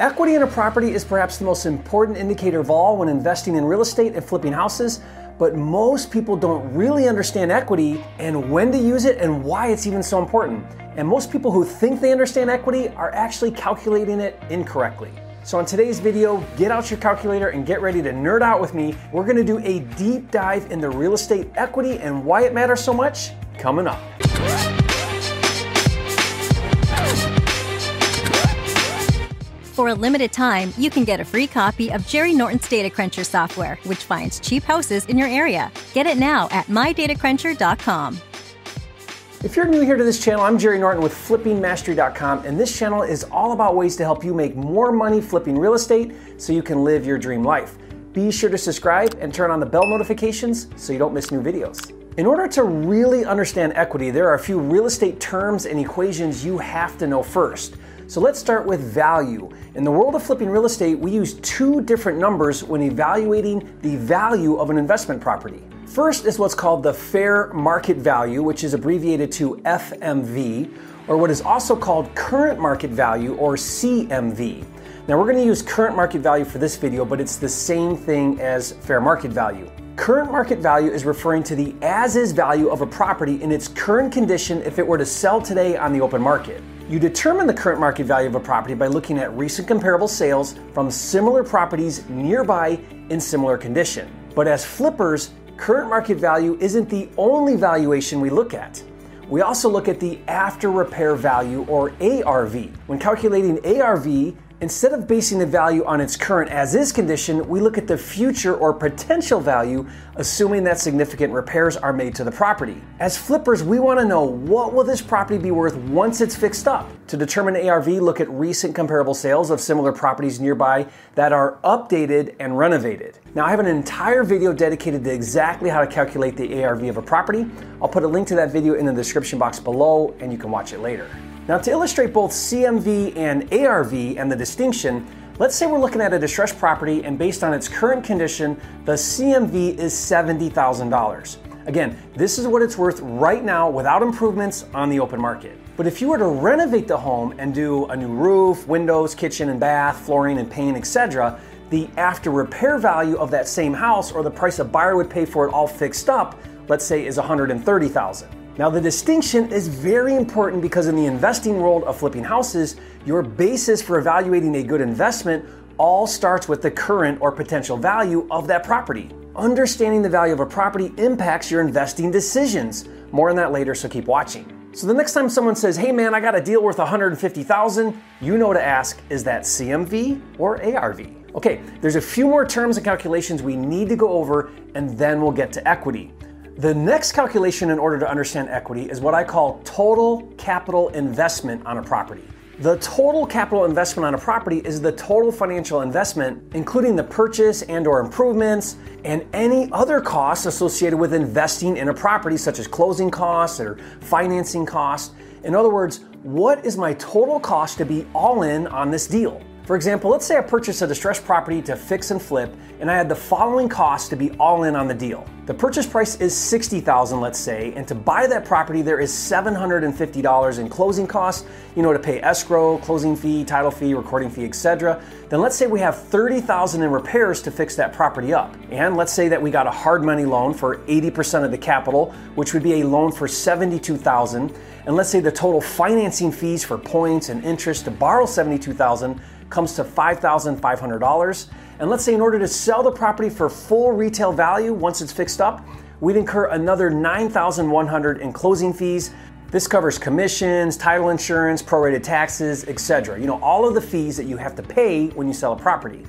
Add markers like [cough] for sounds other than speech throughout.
Equity in a property is perhaps the most important indicator of all when investing in real estate and flipping houses, but most people don't really understand equity and when to use it and why it's even so important. And most people who think they understand equity are actually calculating it incorrectly. So, in today's video, get out your calculator and get ready to nerd out with me. We're gonna do a deep dive into real estate equity and why it matters so much coming up. For a limited time, you can get a free copy of Jerry Norton's Data Cruncher software, which finds cheap houses in your area. Get it now at mydatacruncher.com. If you're new here to this channel, I'm Jerry Norton with FlippingMastery.com, and this channel is all about ways to help you make more money flipping real estate so you can live your dream life. Be sure to subscribe and turn on the bell notifications so you don't miss new videos. In order to really understand equity, there are a few real estate terms and equations you have to know first. So let's start with value. In the world of flipping real estate, we use two different numbers when evaluating the value of an investment property. First is what's called the fair market value, which is abbreviated to FMV, or what is also called current market value or CMV. Now we're going to use current market value for this video, but it's the same thing as fair market value. Current market value is referring to the as is value of a property in its current condition if it were to sell today on the open market. You determine the current market value of a property by looking at recent comparable sales from similar properties nearby in similar condition. But as flippers, current market value isn't the only valuation we look at. We also look at the after repair value or ARV. When calculating ARV, Instead of basing the value on its current as is condition, we look at the future or potential value, assuming that significant repairs are made to the property. As flippers, we want to know what will this property be worth once it's fixed up. To determine ARV, look at recent comparable sales of similar properties nearby that are updated and renovated. Now, I have an entire video dedicated to exactly how to calculate the ARV of a property. I'll put a link to that video in the description box below and you can watch it later. Now to illustrate both CMV and ARV and the distinction, let's say we're looking at a distressed property and based on its current condition, the CMV is $70,000. Again, this is what it's worth right now without improvements on the open market. But if you were to renovate the home and do a new roof, windows, kitchen and bath, flooring and paint, etc., the after repair value of that same house or the price a buyer would pay for it all fixed up, let's say is 130,000. Now, the distinction is very important because in the investing world of flipping houses, your basis for evaluating a good investment all starts with the current or potential value of that property. Understanding the value of a property impacts your investing decisions. More on that later, so keep watching. So the next time someone says, "Hey man, I got a deal worth 150,000," you know to ask, is that CMV or ARV? Okay, there's a few more terms and calculations we need to go over and then we'll get to equity. The next calculation in order to understand equity is what I call total capital investment on a property. The total capital investment on a property is the total financial investment, including the purchase and or improvements and any other costs associated with investing in a property such as closing costs or financing costs. In other words, what is my total cost to be all in on this deal? For example, let's say I purchased a distressed property to fix and flip, and I had the following costs to be all in on the deal. The purchase price is 60,000, let's say, and to buy that property there is $750 in closing costs, you know, to pay escrow, closing fee, title fee, recording fee, etc. Then let's say we have 30,000 in repairs to fix that property up. And let's say that we got a hard money loan for 80% of the capital, which would be a loan for 72,000. and let's say the total financing fees for points and interest to borrow 72,000 comes to $5,500. And let's say in order to sell the property for full retail value once it's fixed up, we'd incur another 9,100 in closing fees. This covers commissions, title insurance, prorated taxes, etc. You know, all of the fees that you have to pay when you sell a property.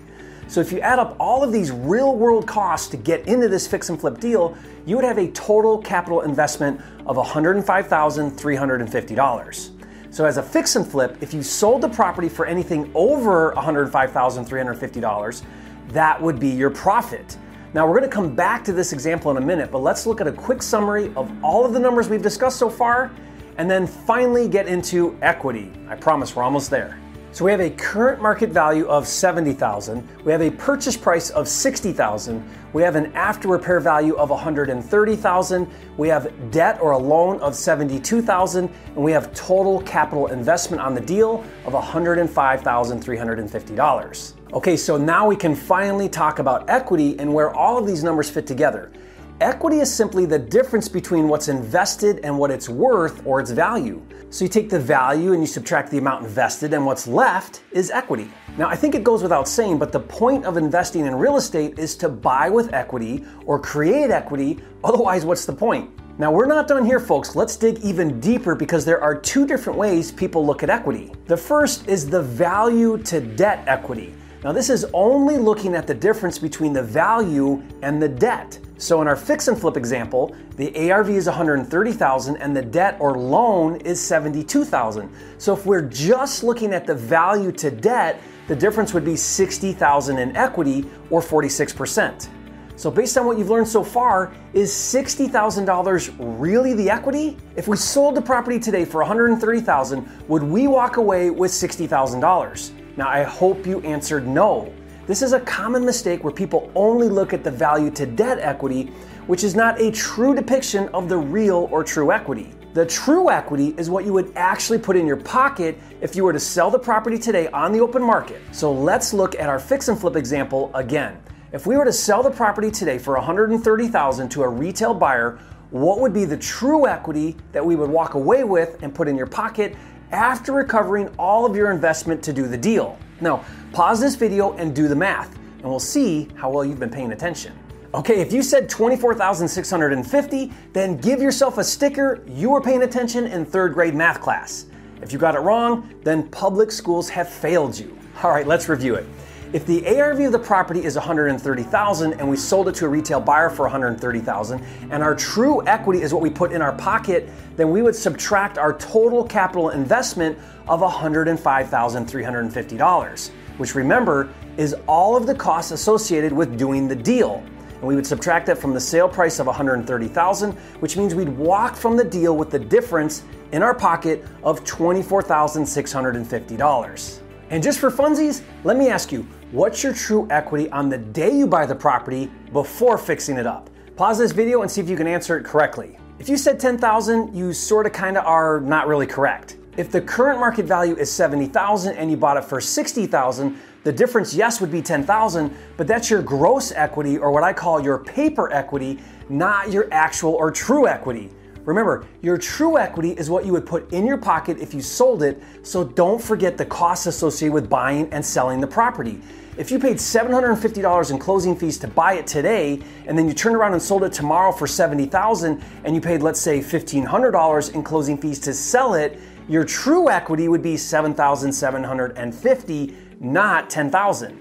So if you add up all of these real world costs to get into this fix and flip deal, you would have a total capital investment of $105,350. So as a fix and flip, if you sold the property for anything over $105,350, that would be your profit. Now we're to come back to this example in a minute, but let's look at a quick summary of all of the numbers we've discussed so far and then finally get into equity. I promise we're almost there. So we have a current market value of 70,000, we have a purchase price of 60,000, we have an after repair value of 130,000, we have debt or a loan of 72,000, and we have total capital investment on the deal of $105,350. Okay, so now we can finally talk about equity and where all of these numbers fit together. Equity is simply the difference between what's invested and what it's worth or its value. So you take the value and you subtract the amount invested, and what's left is equity. Now, I think it goes without saying, but the point of investing in real estate is to buy with equity or create equity. Otherwise, what's the point? Now, we're not done here, folks. Let's dig even deeper because there are two different ways people look at equity. The first is the value to debt equity. Now, this is only looking at the difference between the value and the debt. So in our fix and flip example, the ARV is 130,000 and the debt or loan is 72,000. So if we're just looking at the value to debt, the difference would be 60,000 in equity or 46%. So based on what you've learned so far, is $60,000 really the equity? If we sold the property today for 130,000, would we walk away with $60,000? Now I hope you answered no. This is a common mistake where people only look at the value to debt equity, which is not a true depiction of the real or true equity. The true equity is what you would actually put in your pocket if you were to sell the property today on the open market. So let's look at our fix and flip example again. If we were to sell the property today for 130,000 to a retail buyer, what would be the true equity that we would walk away with and put in your pocket after recovering all of your investment to do the deal? Now, pause this video and do the math, and we'll see how well you've been paying attention. Okay, if you said 24,650, then give yourself a sticker you were paying attention in third grade math class. If you got it wrong, then public schools have failed you. All right, let's review it. If the ARV of the property is 130,000 and we sold it to a retail buyer for 130,000 and our true equity is what we put in our pocket, then we would subtract our total capital investment of $105,350, which remember is all of the costs associated with doing the deal. And we would subtract that from the sale price of 130,000, which means we'd walk from the deal with the difference in our pocket of $24,650. And just for funsies, let me ask you, what's your true equity on the day you buy the property before fixing it up? Pause this video and see if you can answer it correctly. If you said 10,000, you sort of kind of are not really correct. If the current market value is 70,000 and you bought it for 60,000, the difference yes would be 10,000, but that's your gross equity or what I call your paper equity, not your actual or true equity. Remember, your true equity is what you would put in your pocket if you sold it, so don't forget the costs associated with buying and selling the property. If you paid $750 in closing fees to buy it today, and then you turned around and sold it tomorrow for $70,000, and you paid, let's say, $1,500 in closing fees to sell it, your true equity would be $7,750, not $10,000.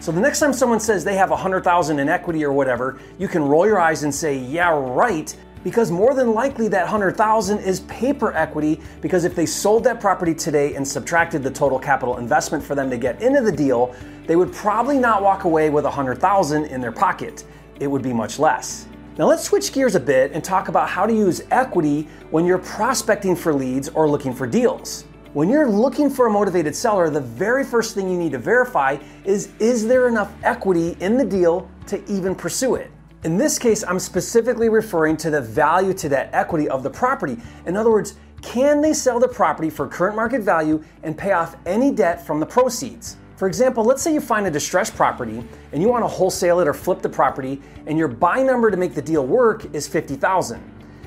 So the next time someone says they have 100,000 in equity or whatever, you can roll your eyes and say, "Yeah, right." Because more than likely that 100,000 is paper equity because if they sold that property today and subtracted the total capital investment for them to get into the deal, they would probably not walk away with 100,000 in their pocket. It would be much less. Now let's switch gears a bit and talk about how to use equity when you're prospecting for leads or looking for deals. When you're looking for a motivated seller, the very first thing you need to verify is is there enough equity in the deal to even pursue it? In this case, I'm specifically referring to the value to debt equity of the property. In other words, can they sell the property for current market value and pay off any debt from the proceeds? For example, let's say you find a distressed property and you want to wholesale it or flip the property and your buy number to make the deal work is 50,000.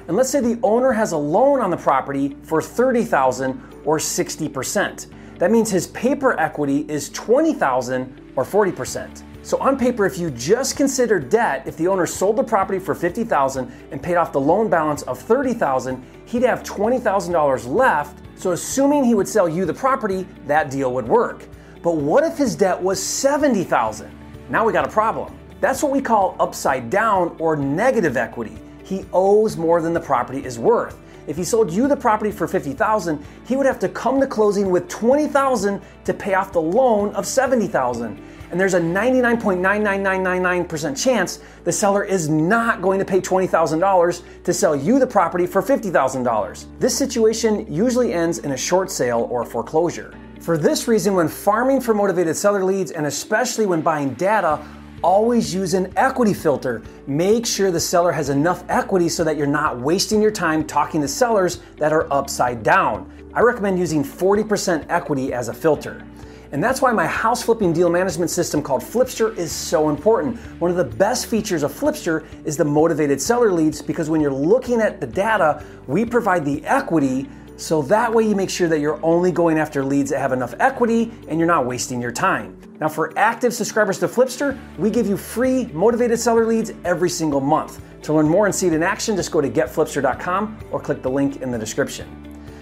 And let's say the owner has a loan on the property for 30,000 or 60%. That means his paper equity is 20,000 or 40%. So on paper, if you just consider debt, if the owner sold the property for 50,000 and paid off the loan balance of 30,000, he'd have $20,000 left. So assuming he would sell you the property, that deal would work. But what if his debt was 70,000? Now we got a problem. That's what we call upside down or negative equity. He owes more than the property is worth. If he sold you the property for 50,000, he would have to come to closing with 20,000 to pay off the loan of 70,000 and there's a 99.99999% chance the seller is not going to pay $20,000 to sell you the property for $50,000. This situation usually ends in a short sale or foreclosure. For this reason, when farming for motivated seller leads, and especially when buying data, always use an equity filter. Make sure the seller has enough equity so that you're not wasting your time talking to sellers that are upside down. I recommend using 40% equity as a filter. And that's why my house flipping deal management system called Flipster is so important. One of the best features of Flipster is the motivated seller leads because when you're looking at the data, we provide the equity so that way you make sure that you're only going after leads that have enough equity and you're not wasting your time. Now, for active subscribers to Flipster, we give you free motivated seller leads every single month. To learn more and see it in action, just go to getflipster.com or click the link in the description.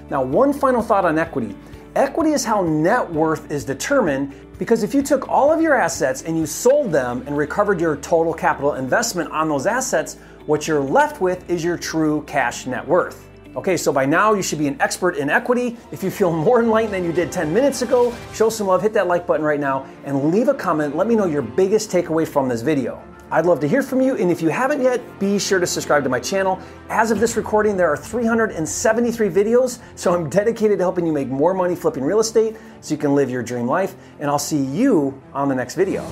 Now, one final thought on equity. Equity is how net worth is determined because if you took all of your assets and you sold them and recovered your total capital investment on those assets, what you're left with is your true cash net worth. Okay, so by now you should be an expert in equity. If you feel [laughs] more enlightened than you did 10 minutes ago, show some love, hit that like button right now, and leave a comment. Let me know your biggest takeaway from this video. I'd love to hear from you, and if you haven't yet, be sure to subscribe to my channel. As of this recording, there are 373 videos, so I'm dedicated to helping you make more money flipping real estate so you can live your dream life, and I'll see you on the next video.